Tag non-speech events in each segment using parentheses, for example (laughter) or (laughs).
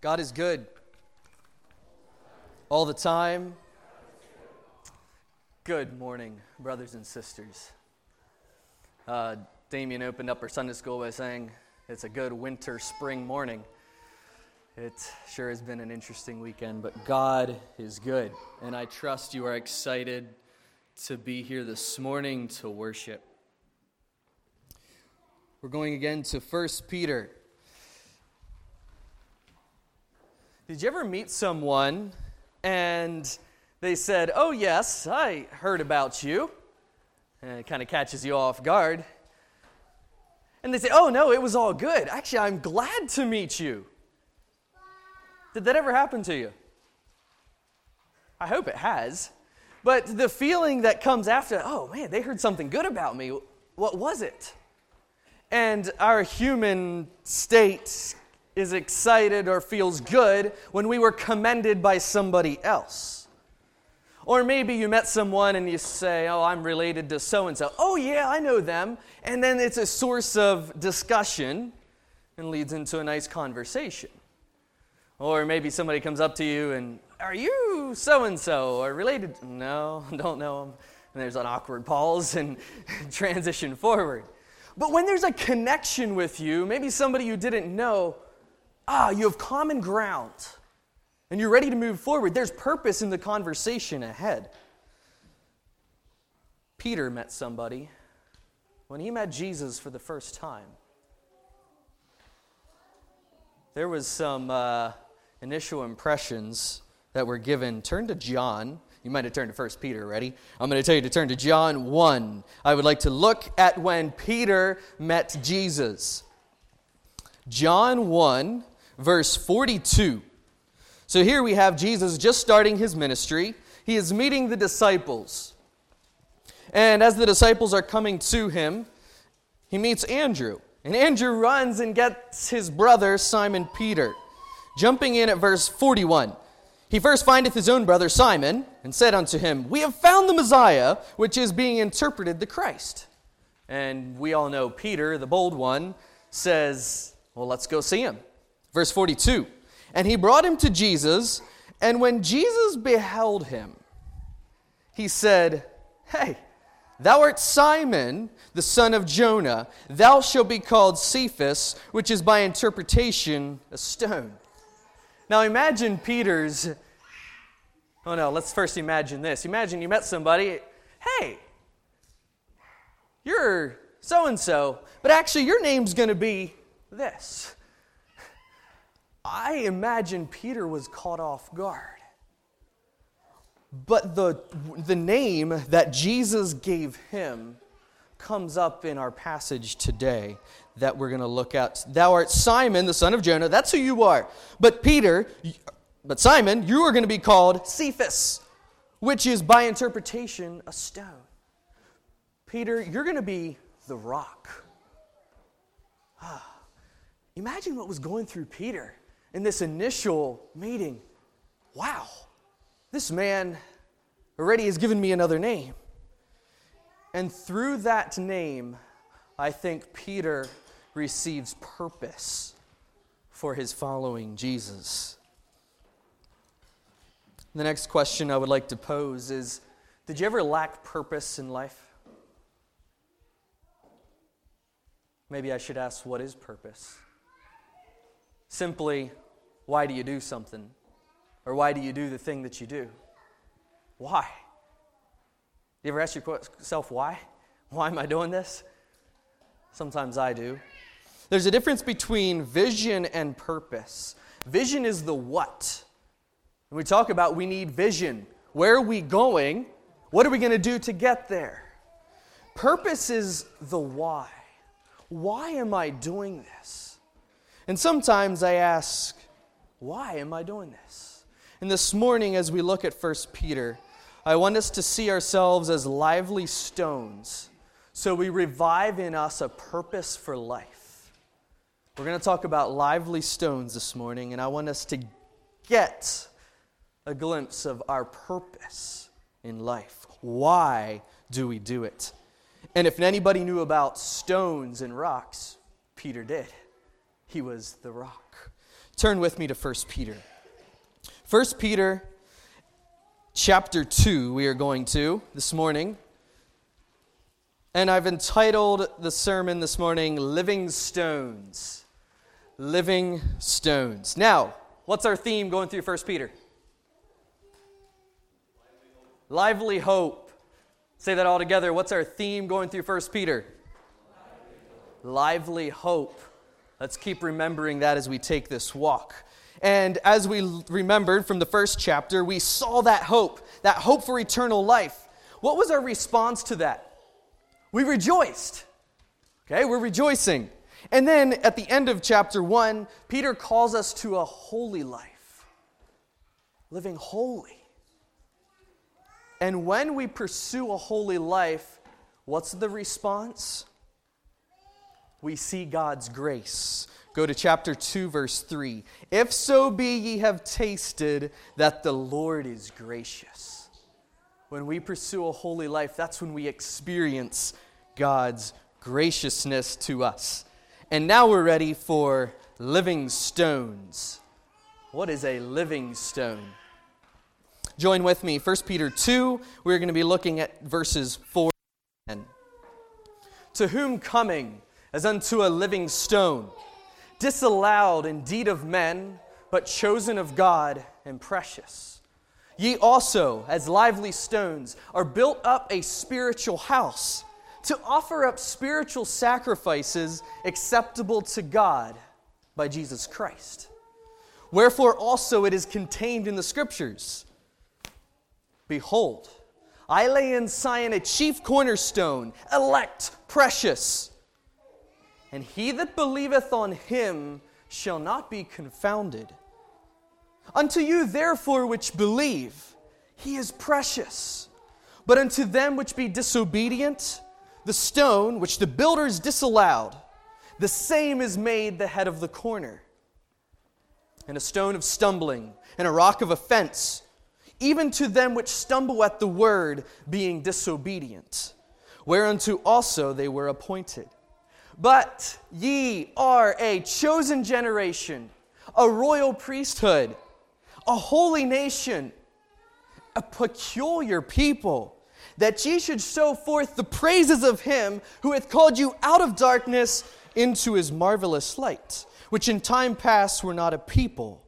God is good. All the time. Good morning, brothers and sisters. Uh, Damien opened up our Sunday school by saying it's a good winter spring morning. It sure has been an interesting weekend, but God is good. And I trust you are excited to be here this morning to worship. We're going again to 1 Peter. Did you ever meet someone and they said, Oh, yes, I heard about you? And it kind of catches you off guard. And they say, Oh, no, it was all good. Actually, I'm glad to meet you. Did that ever happen to you? I hope it has. But the feeling that comes after, oh man, they heard something good about me. What was it? And our human state is excited or feels good when we were commended by somebody else. Or maybe you met someone and you say, Oh, I'm related to so and so. Oh, yeah, I know them. And then it's a source of discussion and leads into a nice conversation. Or maybe somebody comes up to you and, Are you so and so or related? No, (laughs) don't know them. And there's an awkward pause and (laughs) transition forward. But when there's a connection with you, maybe somebody you didn't know, ah, you have common ground and you're ready to move forward, there's purpose in the conversation ahead. Peter met somebody when he met Jesus for the first time. There was some uh, initial impressions that were given. Turn to John you might have turned to 1 Peter, already. I'm going to tell you to turn to John 1. I would like to look at when Peter met Jesus. John 1, verse 42. So here we have Jesus just starting his ministry. He is meeting the disciples. And as the disciples are coming to him, he meets Andrew. And Andrew runs and gets his brother, Simon Peter. Jumping in at verse 41. He first findeth his own brother Simon, and said unto him, We have found the Messiah, which is being interpreted the Christ. And we all know Peter, the bold one, says, Well, let's go see him. Verse 42 And he brought him to Jesus, and when Jesus beheld him, he said, Hey, thou art Simon, the son of Jonah. Thou shalt be called Cephas, which is by interpretation a stone. Now imagine Peter's. Oh no, let's first imagine this. Imagine you met somebody, hey, you're so and so, but actually your name's going to be this. I imagine Peter was caught off guard. But the, the name that Jesus gave him comes up in our passage today that we're going to look at. Thou art Simon, the son of Jonah. That's who you are. But Peter, but Simon, you are going to be called Cephas, which is by interpretation a stone. Peter, you're going to be the rock. Ah, imagine what was going through Peter in this initial meeting. Wow, this man already has given me another name. And through that name, I think Peter receives purpose for his following Jesus. The next question I would like to pose is Did you ever lack purpose in life? Maybe I should ask, What is purpose? Simply, why do you do something? Or why do you do the thing that you do? Why? You ever ask yourself why? (laughs) Why am I doing this? Sometimes I do. There's a difference between vision and purpose. Vision is the what. When we talk about we need vision, where are we going? What are we going to do to get there? Purpose is the why. Why am I doing this? And sometimes I ask, why am I doing this? And this morning, as we look at 1 Peter, I want us to see ourselves as lively stones so we revive in us a purpose for life. We're going to talk about lively stones this morning, and I want us to get a glimpse of our purpose in life. Why do we do it? And if anybody knew about stones and rocks, Peter did. He was the rock. turn with me to 1 Peter. 1 Peter chapter 2, we are going to this morning. And I've entitled the sermon this morning, Living Stones. Living Stones. Now, what's our theme going through 1 Peter? Lively hope. Say that all together. What's our theme going through 1 Peter? Lively hope. Let's keep remembering that as we take this walk. And as we remembered from the first chapter, we saw that hope, that hope for eternal life. What was our response to that? We rejoiced. Okay, we're rejoicing. And then at the end of chapter 1, Peter calls us to a holy life, living holy. And when we pursue a holy life, what's the response? We see God's grace. Go to chapter 2, verse 3. If so be ye have tasted that the Lord is gracious. When we pursue a holy life, that's when we experience God's graciousness to us. And now we're ready for living stones. What is a living stone? Join with me, 1 Peter 2. We're going to be looking at verses 4 and 10. To whom coming as unto a living stone disallowed indeed of men, but chosen of God and precious. Ye also, as lively stones, are built up a spiritual house to offer up spiritual sacrifices acceptable to God by Jesus Christ. Wherefore also it is contained in the Scriptures Behold, I lay in Sion a chief cornerstone, elect, precious and he that believeth on him shall not be confounded. Unto you, therefore, which believe, he is precious. But unto them which be disobedient, the stone which the builders disallowed, the same is made the head of the corner, and a stone of stumbling, and a rock of offense, even to them which stumble at the word, being disobedient, whereunto also they were appointed. But ye are a chosen generation, a royal priesthood, a holy nation, a peculiar people, that ye should show forth the praises of him who hath called you out of darkness into his marvelous light, which in time past were not a people,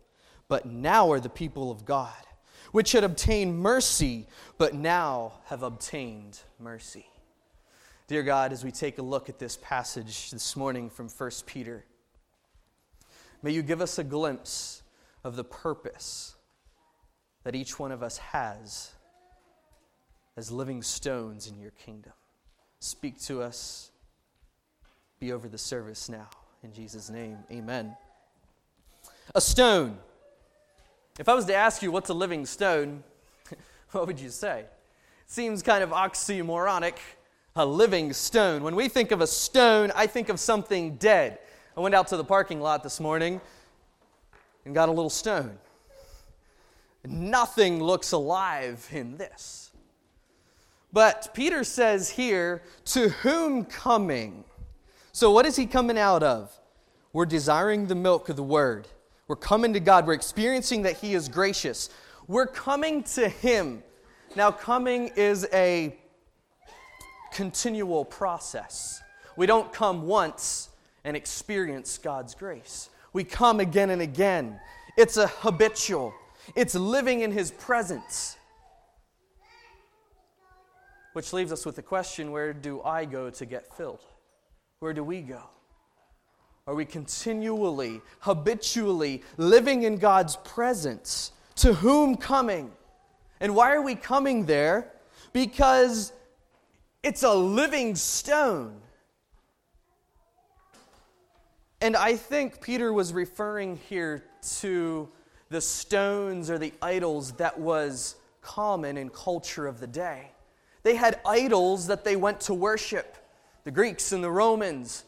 but now are the people of God, which had obtained mercy, but now have obtained mercy. Dear God, as we take a look at this passage this morning from 1 Peter, may you give us a glimpse of the purpose that each one of us has as living stones in your kingdom. Speak to us. Be over the service now. In Jesus' name, amen. A stone. If I was to ask you what's a living stone, (laughs) what would you say? Seems kind of oxymoronic a living stone. When we think of a stone, I think of something dead. I went out to the parking lot this morning and got a little stone. Nothing looks alive in this. But Peter says here, to whom coming? So, what is he coming out of? We're desiring the milk of the word. We're coming to God. We're experiencing that he is gracious. We're coming to him. Now, coming is a continual process. We don't come once and experience God's grace. We come again and again. It's a habitual, it's living in His presence. Which leaves us with the question where do I go to get filled? Where do we go? Are we continually, habitually living in God's presence? To whom coming? And why are we coming there? Because it's a living stone. And I think Peter was referring here to the stones or the idols that was common in culture of the day. They had idols that they went to worship. The Greeks and the Romans,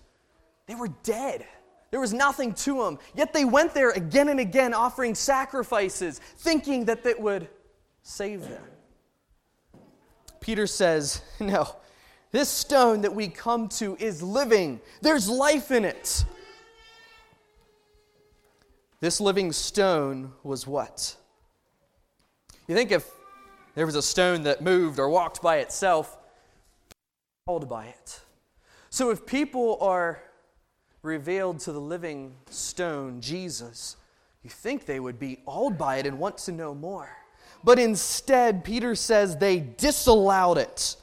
they were dead. There was nothing to them. Yet they went there again and again offering sacrifices, thinking that that would save them. Peter says, (laughs) No, this stone that we come to is living, there's life in it. This living stone was what? You think if there was a stone that moved or walked by itself, called by it. So if people are revealed to the living stone, Jesus, you think they would be awed by it and want to know more. But instead, Peter says they disallowed it,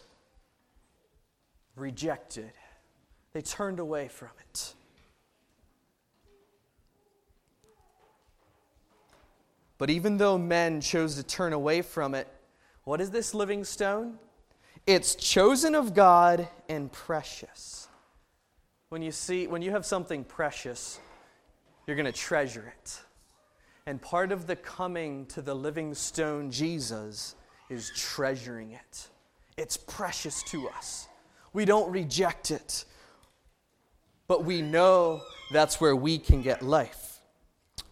rejected, they turned away from it. But even though men chose to turn away from it, what is this living stone? It's chosen of God and precious. When you see when you have something precious, you're going to treasure it. And part of the coming to the living stone Jesus is treasuring it. It's precious to us. We don't reject it. But we know that's where we can get life.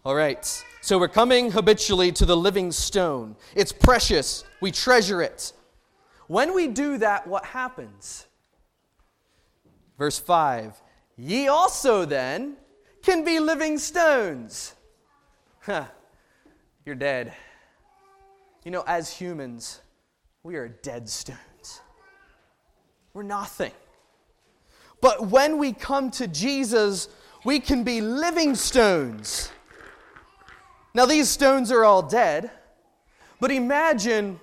All right. So we're coming habitually to the living stone. It's precious. We treasure it. When we do that, what happens? Verse 5 Ye also then can be living stones. Huh. You're dead. You know, as humans, we are dead stones. We're nothing. But when we come to Jesus, we can be living stones. Now, these stones are all dead, but imagine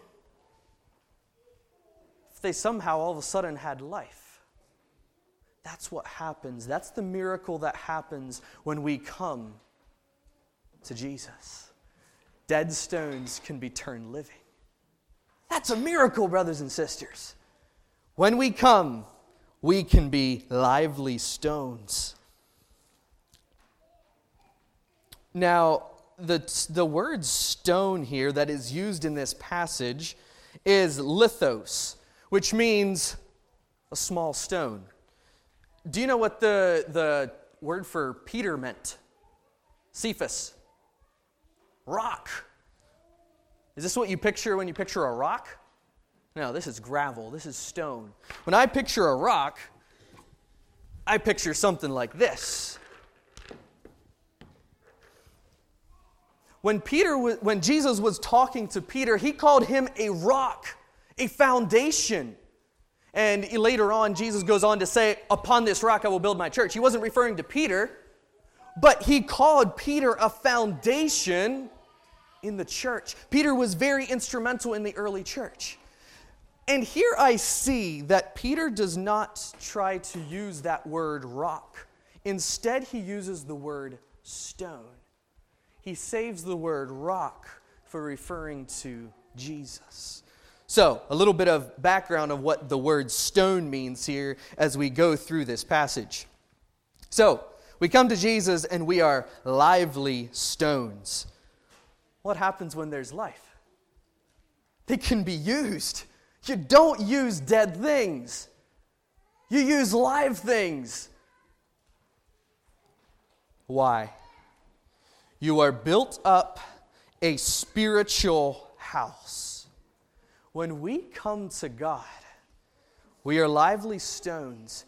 if they somehow all of a sudden had life. That's what happens. That's the miracle that happens when we come to Jesus. Dead stones can be turned living. That's a miracle, brothers and sisters. When we come, we can be lively stones. Now, the, the word stone here that is used in this passage is lithos which means a small stone. Do you know what the, the word for Peter meant? Cephas. Rock. Is this what you picture when you picture a rock? No, this is gravel. This is stone. When I picture a rock, I picture something like this. When Peter when Jesus was talking to Peter, he called him a rock a foundation. And later on, Jesus goes on to say, Upon this rock I will build my church. He wasn't referring to Peter, but he called Peter a foundation in the church. Peter was very instrumental in the early church. And here I see that Peter does not try to use that word rock. Instead, he uses the word stone. He saves the word rock for referring to Jesus. So, a little bit of background of what the word stone means here as we go through this passage. So, we come to Jesus and we are lively stones. What happens when there's life? They can be used. You don't use dead things, you use live things. Why? You are built up a spiritual house. When we come to God, we are lively stones.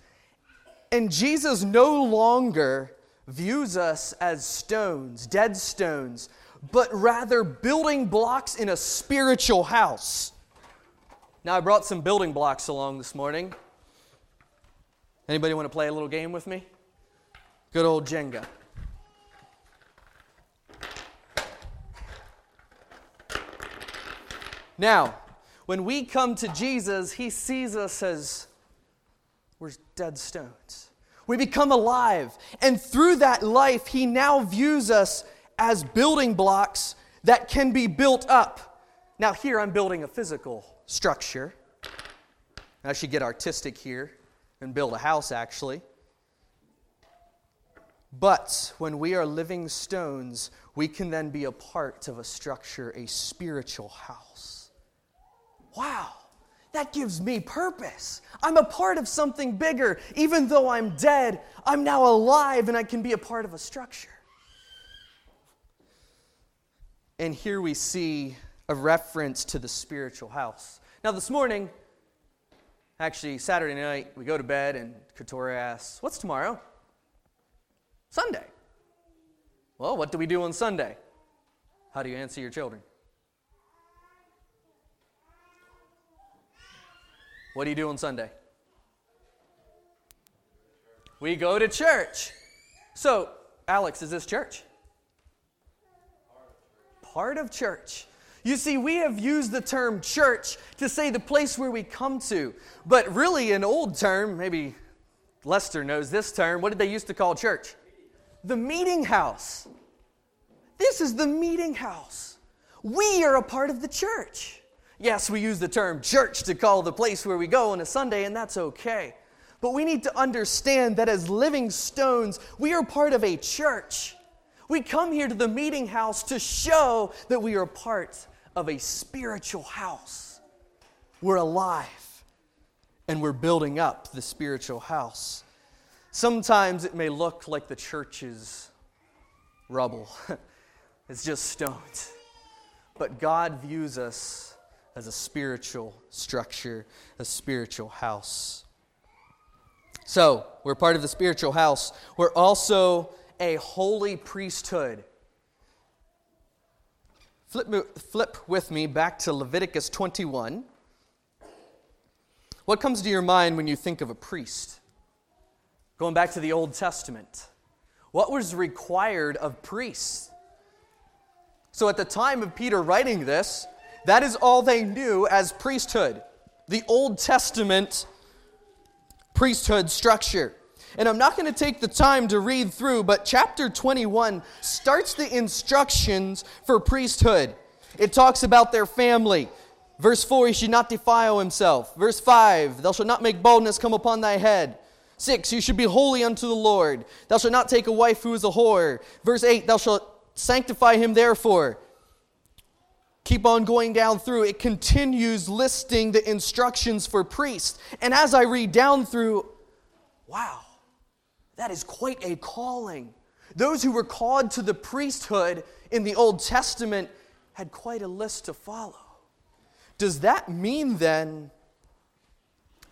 And Jesus no longer views us as stones, dead stones, but rather building blocks in a spiritual house. Now, I brought some building blocks along this morning. Anybody want to play a little game with me? Good old Jenga. Now, when we come to Jesus, he sees us as we're dead stones. We become alive. And through that life, he now views us as building blocks that can be built up. Now, here I'm building a physical structure. I should get artistic here and build a house, actually. But when we are living stones, we can then be a part of a structure, a spiritual house wow, that gives me purpose. I'm a part of something bigger. Even though I'm dead, I'm now alive and I can be a part of a structure. And here we see a reference to the spiritual house. Now, this morning, actually, Saturday night, we go to bed and Katora asks, What's tomorrow? Sunday. Well, what do we do on Sunday? How do you answer your children? What do you do on Sunday? We go to church. So, Alex, is this church? Part of church. You see, we have used the term church to say the place where we come to. But really, an old term, maybe Lester knows this term, what did they used to call church? The meeting house. This is the meeting house. We are a part of the church. Yes, we use the term church to call the place where we go on a Sunday, and that's okay. But we need to understand that as living stones, we are part of a church. We come here to the meeting house to show that we are part of a spiritual house. We're alive and we're building up the spiritual house. Sometimes it may look like the church's rubble, (laughs) it's just stones. But God views us as a spiritual structure, a spiritual house. So, we're part of the spiritual house. We're also a holy priesthood. Flip, flip with me back to Leviticus 21. What comes to your mind when you think of a priest? Going back to the Old Testament, what was required of priests? So, at the time of Peter writing this, that is all they knew as priesthood. The Old Testament priesthood structure. And I'm not going to take the time to read through, but chapter 21 starts the instructions for priesthood. It talks about their family. Verse 4, he should not defile himself. Verse 5, thou shalt not make baldness come upon thy head. 6, you should be holy unto the Lord. Thou shalt not take a wife who is a whore. Verse 8, thou shalt sanctify him therefore. Keep on going down through. It continues listing the instructions for priests. And as I read down through, wow, that is quite a calling. Those who were called to the priesthood in the Old Testament had quite a list to follow. Does that mean then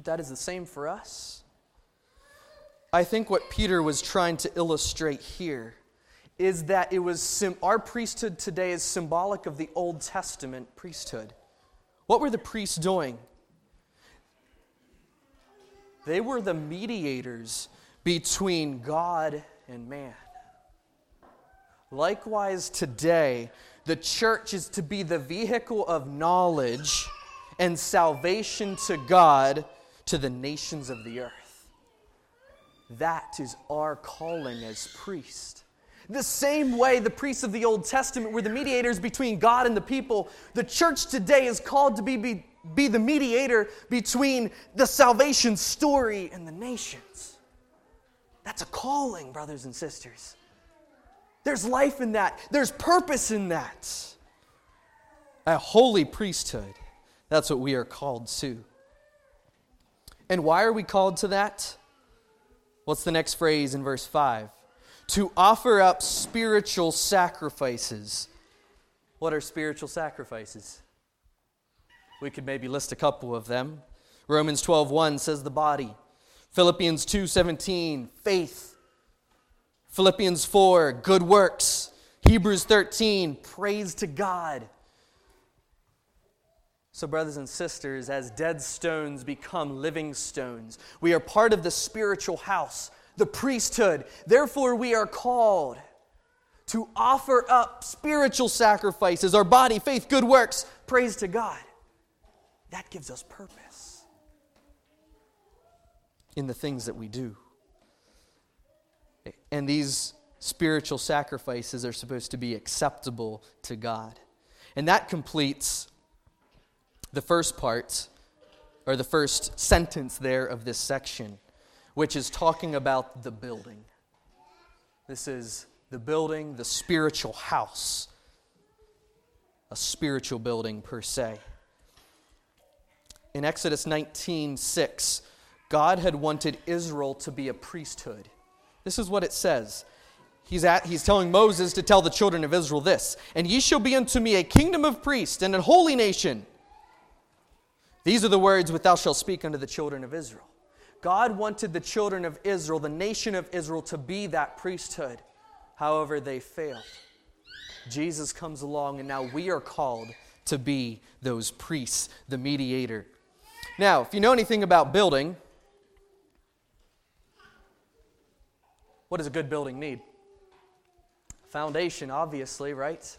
that is the same for us? I think what Peter was trying to illustrate here is that it was sim- our priesthood today is symbolic of the Old Testament priesthood. What were the priests doing? They were the mediators between God and man. Likewise, today, the church is to be the vehicle of knowledge and salvation to God to the nations of the earth. That is our calling as priests. The same way the priests of the Old Testament were the mediators between God and the people, the church today is called to be, be, be the mediator between the salvation story and the nations. That's a calling, brothers and sisters. There's life in that, there's purpose in that. A holy priesthood. That's what we are called to. And why are we called to that? What's the next phrase in verse 5? to offer up spiritual sacrifices. What are spiritual sacrifices? We could maybe list a couple of them. Romans 12:1 says the body. Philippians 2:17, faith. Philippians 4, good works. Hebrews 13, praise to God. So, brothers and sisters, as dead stones become living stones, we are part of the spiritual house the priesthood. Therefore, we are called to offer up spiritual sacrifices, our body, faith, good works, praise to God. That gives us purpose in the things that we do. And these spiritual sacrifices are supposed to be acceptable to God. And that completes the first part, or the first sentence there of this section which is talking about the building. This is the building, the spiritual house, a spiritual building per se. In Exodus 19 6, God had wanted Israel to be a priesthood. This is what it says. He's, at, he's telling Moses to tell the children of Israel this And ye shall be unto me a kingdom of priests and a holy nation. These are the words which thou shalt speak unto the children of Israel. God wanted the children of Israel, the nation of Israel, to be that priesthood. However, they failed. Jesus comes along, and now we are called to be those priests, the mediator. Now, if you know anything about building, what does a good building need? Foundation, obviously, right?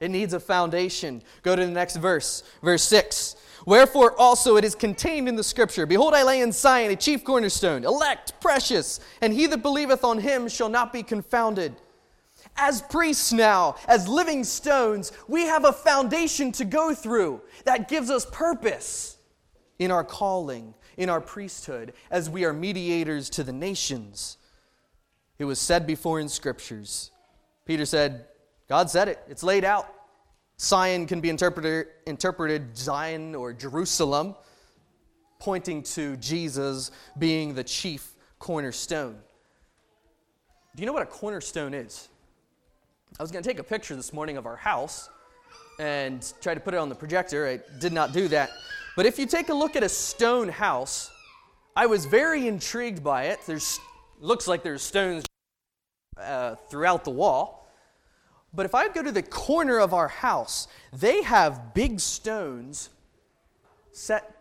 It needs a foundation. Go to the next verse, verse 6. Wherefore also it is contained in the scripture Behold, I lay in Zion a chief cornerstone, elect, precious, and he that believeth on him shall not be confounded. As priests now, as living stones, we have a foundation to go through that gives us purpose in our calling, in our priesthood, as we are mediators to the nations. It was said before in scriptures. Peter said, God said it, it's laid out. Zion can be interpreted, interpreted Zion or Jerusalem, pointing to Jesus being the chief cornerstone. Do you know what a cornerstone is? I was going to take a picture this morning of our house and try to put it on the projector. I did not do that. But if you take a look at a stone house, I was very intrigued by it. There's looks like there's stones uh, throughout the wall. But if I go to the corner of our house, they have big stones set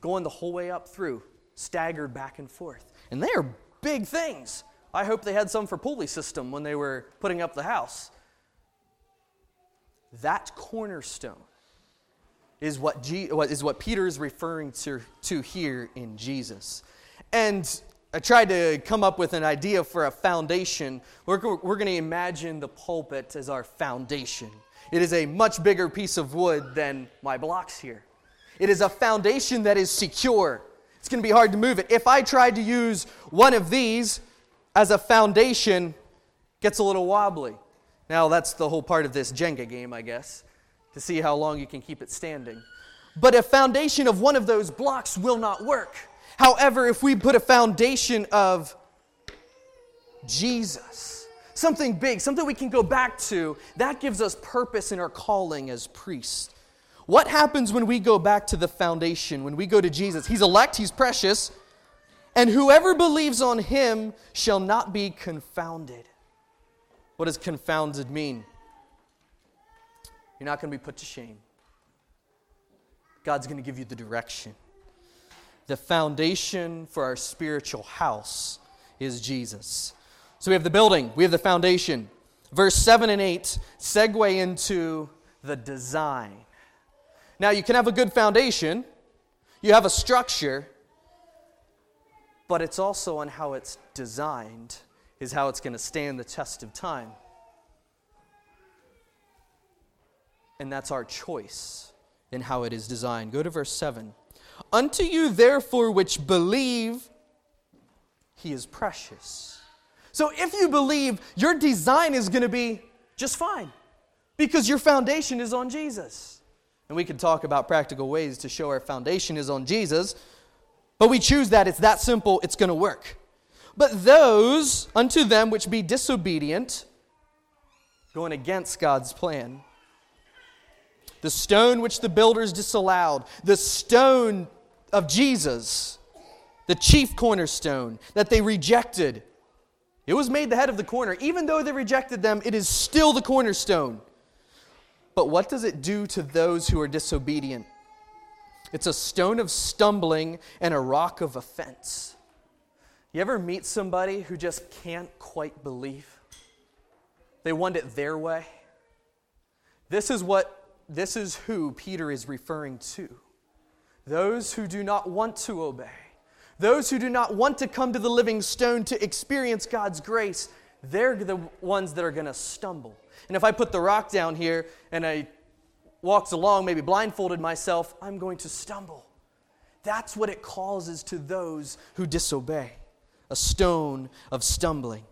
going the whole way up through, staggered back and forth. And they are big things. I hope they had some for pulley system when they were putting up the house. That cornerstone is what, G, is what Peter is referring to, to here in Jesus. And I tried to come up with an idea for a foundation. We're, we're going to imagine the pulpit as our foundation. It is a much bigger piece of wood than my blocks here. It is a foundation that is secure. It's going to be hard to move it. If I tried to use one of these as a foundation, it gets a little wobbly. Now, that's the whole part of this Jenga game, I guess, to see how long you can keep it standing. But a foundation of one of those blocks will not work. However, if we put a foundation of Jesus, something big, something we can go back to, that gives us purpose in our calling as priests. What happens when we go back to the foundation, when we go to Jesus? He's elect, He's precious, and whoever believes on Him shall not be confounded. What does confounded mean? You're not going to be put to shame. God's going to give you the direction the foundation for our spiritual house is Jesus. So we have the building, we have the foundation. Verse 7 and 8 segue into the design. Now, you can have a good foundation, you have a structure, but it's also on how it's designed, is how it's going to stand the test of time. And that's our choice in how it is designed. Go to verse 7. Unto you, therefore, which believe, he is precious. So if you believe, your design is going to be just fine because your foundation is on Jesus. And we can talk about practical ways to show our foundation is on Jesus, but we choose that it's that simple, it's going to work. But those unto them which be disobedient, going against God's plan, the stone which the builders disallowed, the stone of Jesus, the chief cornerstone that they rejected. It was made the head of the corner. Even though they rejected them, it is still the cornerstone. But what does it do to those who are disobedient? It's a stone of stumbling and a rock of offense. You ever meet somebody who just can't quite believe? They want it their way. This is what this is who Peter is referring to. Those who do not want to obey, those who do not want to come to the living stone to experience God's grace, they're the ones that are going to stumble. And if I put the rock down here and I walks along, maybe blindfolded myself, I'm going to stumble. That's what it causes to those who disobey a stone of stumbling.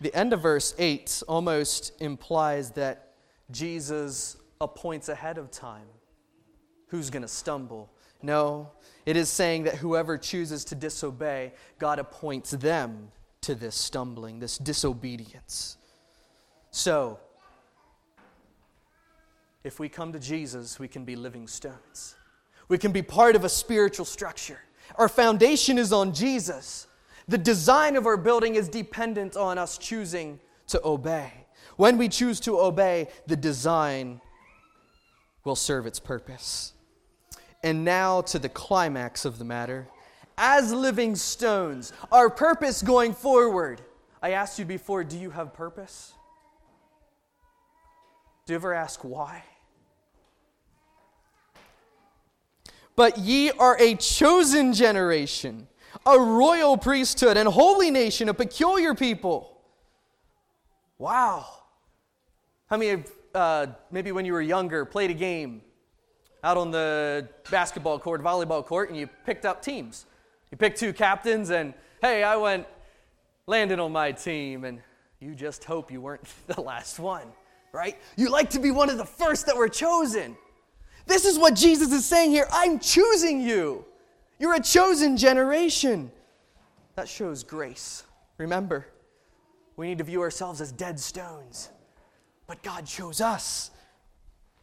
The end of verse 8 almost implies that Jesus appoints ahead of time who's going to stumble. No, it is saying that whoever chooses to disobey, God appoints them to this stumbling, this disobedience. So, if we come to Jesus, we can be living stones. We can be part of a spiritual structure. Our foundation is on Jesus. The design of our building is dependent on us choosing to obey. When we choose to obey, the design will serve its purpose. And now to the climax of the matter. As living stones, our purpose going forward. I asked you before, do you have purpose? Do you ever ask why? But ye are a chosen generation, a royal priesthood, and holy nation, a peculiar people. Wow. How many, uh, maybe when you were younger, played a game out on the basketball court, volleyball court, and you picked up teams? You picked two captains, and hey, I went Landon on my team, and you just hope you weren't (laughs) the last one, right? You like to be one of the first that were chosen. This is what Jesus is saying here. I'm choosing you. You're a chosen generation. That shows grace. Remember, we need to view ourselves as dead stones. But God chose us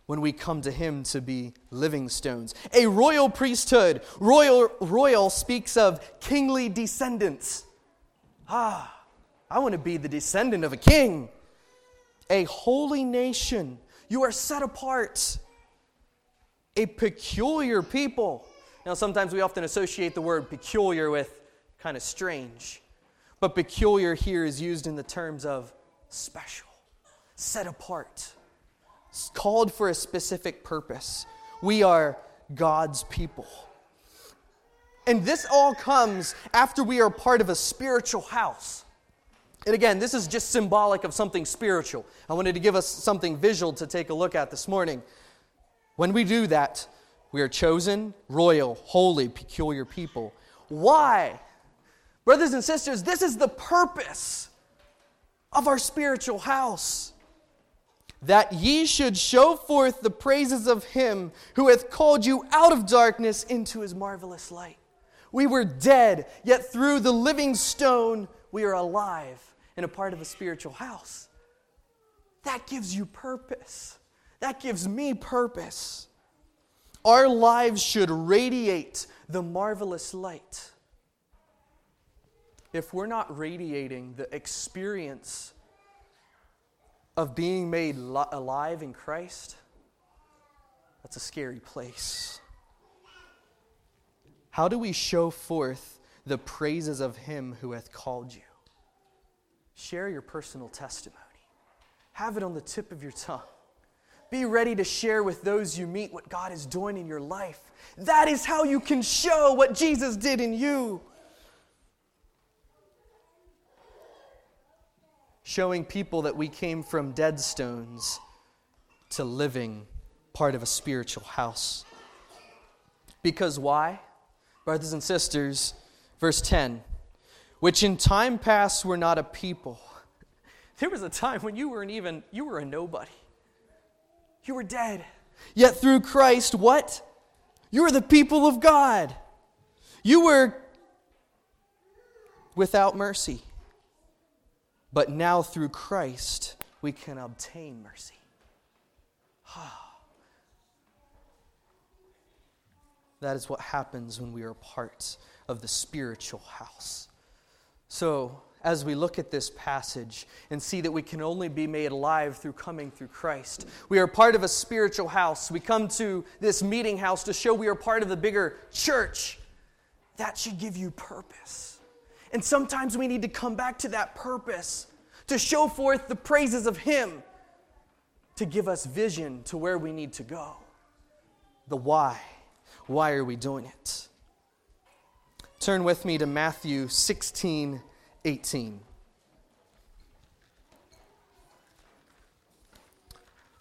when we come to Him to be living stones. A royal priesthood. Royal, royal speaks of kingly descendants. Ah, I want to be the descendant of a king. A holy nation. You are set apart a peculiar people. Now, sometimes we often associate the word peculiar with kind of strange, but peculiar here is used in the terms of special, set apart, called for a specific purpose. We are God's people. And this all comes after we are part of a spiritual house. And again, this is just symbolic of something spiritual. I wanted to give us something visual to take a look at this morning. When we do that, we are chosen, royal, holy, peculiar people. Why? Brothers and sisters, this is the purpose of our spiritual house. That ye should show forth the praises of him who hath called you out of darkness into his marvelous light. We were dead, yet through the living stone we are alive and a part of a spiritual house. That gives you purpose. That gives me purpose. Our lives should radiate the marvelous light. If we're not radiating the experience of being made alive in Christ, that's a scary place. How do we show forth the praises of Him who hath called you? Share your personal testimony, have it on the tip of your tongue. Be ready to share with those you meet what God is doing in your life. That is how you can show what Jesus did in you. Showing people that we came from dead stones to living part of a spiritual house. Because why? Brothers and sisters, verse 10 which in time past were not a people. (laughs) There was a time when you weren't even, you were a nobody. You were dead. Yet through Christ, what? You are the people of God. You were without mercy. But now through Christ, we can obtain mercy. (sighs) that is what happens when we are part of the spiritual house. So, as we look at this passage and see that we can only be made alive through coming through Christ. We are part of a spiritual house. We come to this meeting house to show we are part of the bigger church. That should give you purpose. And sometimes we need to come back to that purpose to show forth the praises of Him, to give us vision to where we need to go. The why. Why are we doing it? Turn with me to Matthew 16 18.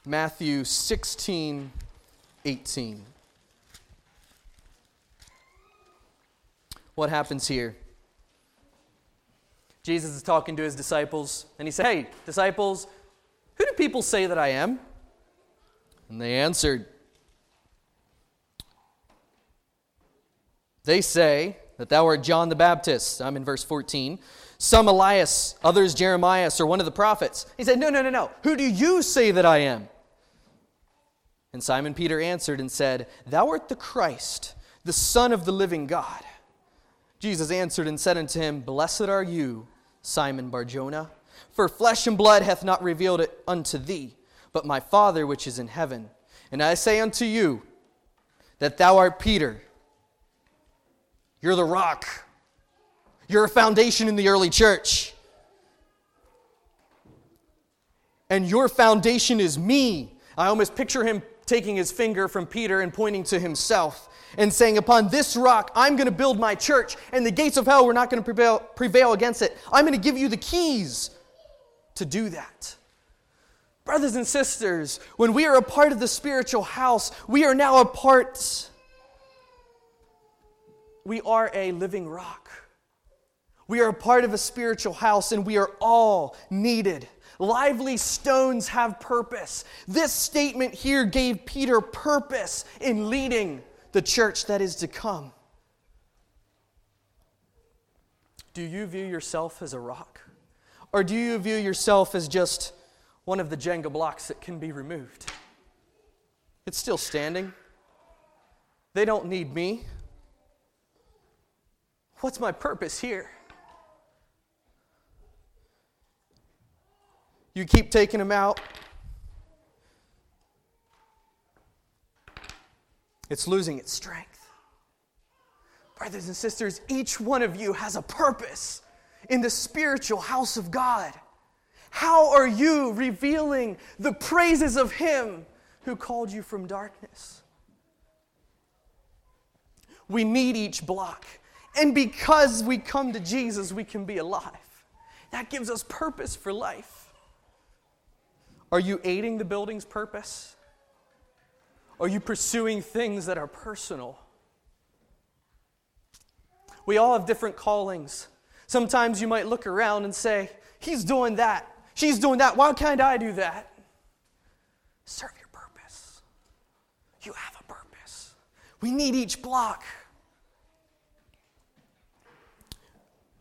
Matthew 16, 18. What happens here? Jesus is talking to his disciples, and he said, Hey, disciples, who do people say that I am? And they answered, They say that thou art John the Baptist. I'm in verse 14 some Elias, others Jeremiah, or one of the prophets. He said, No, no, no, no. Who do you say that I am? And Simon Peter answered and said, Thou art the Christ, the Son of the living God. Jesus answered and said unto him, Blessed are you, Simon Barjona, for flesh and blood hath not revealed it unto thee, but my Father which is in heaven. And I say unto you, that thou art Peter. You're the rock. You're a foundation in the early church. And your foundation is me. I almost picture him taking his finger from Peter and pointing to himself and saying, Upon this rock, I'm going to build my church, and the gates of hell were not going to prevail, prevail against it. I'm going to give you the keys to do that. Brothers and sisters, when we are a part of the spiritual house, we are now a part, we are a living rock. We are a part of a spiritual house, and we are all needed. Lively stones have purpose. This statement here gave Peter purpose in leading the church that is to come. Do you view yourself as a rock? Or do you view yourself as just one of the Jenga blocks that can be removed? It's still standing. They don't need me. What's my purpose here? You keep taking them out. It's losing its strength. Brothers and sisters, each one of you has a purpose in the spiritual house of God. How are you revealing the praises of Him who called you from darkness? We need each block. And because we come to Jesus, we can be alive. That gives us purpose for life. Are you aiding the building's purpose? Are you pursuing things that are personal? We all have different callings. Sometimes you might look around and say, He's doing that. She's doing that. Why can't I do that? Serve your purpose. You have a purpose. We need each block.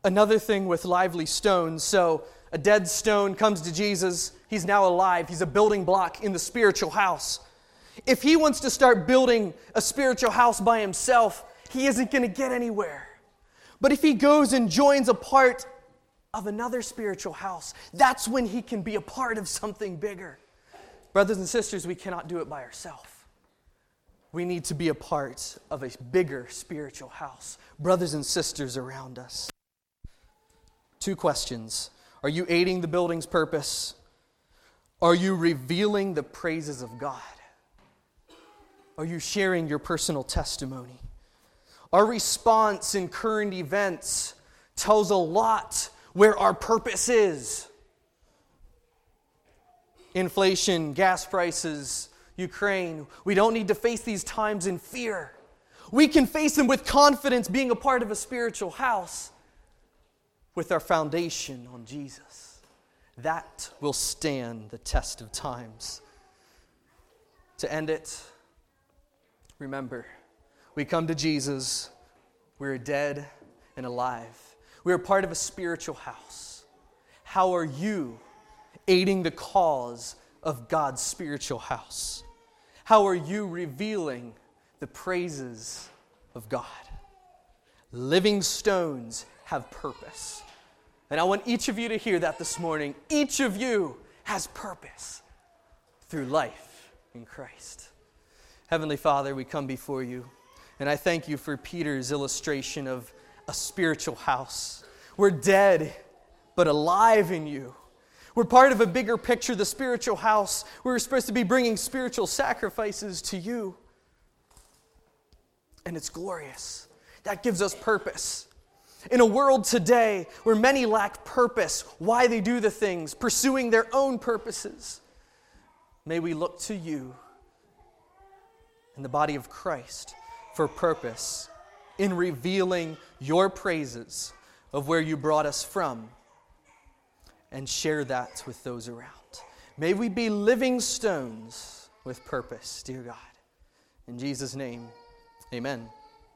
Another thing with lively stones. So, a dead stone comes to Jesus. He's now alive. He's a building block in the spiritual house. If he wants to start building a spiritual house by himself, he isn't going to get anywhere. But if he goes and joins a part of another spiritual house, that's when he can be a part of something bigger. Brothers and sisters, we cannot do it by ourselves. We need to be a part of a bigger spiritual house. Brothers and sisters around us. Two questions Are you aiding the building's purpose? Are you revealing the praises of God? Are you sharing your personal testimony? Our response in current events tells a lot where our purpose is. Inflation, gas prices, Ukraine. We don't need to face these times in fear. We can face them with confidence, being a part of a spiritual house with our foundation on Jesus. That will stand the test of times. To end it, Remember, we come to Jesus, we're dead and alive. We are part of a spiritual house. How are you aiding the cause of God's spiritual house? How are you revealing the praises of God? Living stones have purpose. And I want each of you to hear that this morning. Each of you has purpose through life in Christ. Heavenly Father, we come before you, and I thank you for Peter's illustration of a spiritual house. We're dead, but alive in you. We're part of a bigger picture, the spiritual house. We're supposed to be bringing spiritual sacrifices to you. And it's glorious. That gives us purpose. In a world today where many lack purpose, why they do the things, pursuing their own purposes, may we look to you in the body of Christ for purpose in revealing your praises of where you brought us from and share that with those around. May we be living stones with purpose, dear God. In Jesus' name, amen.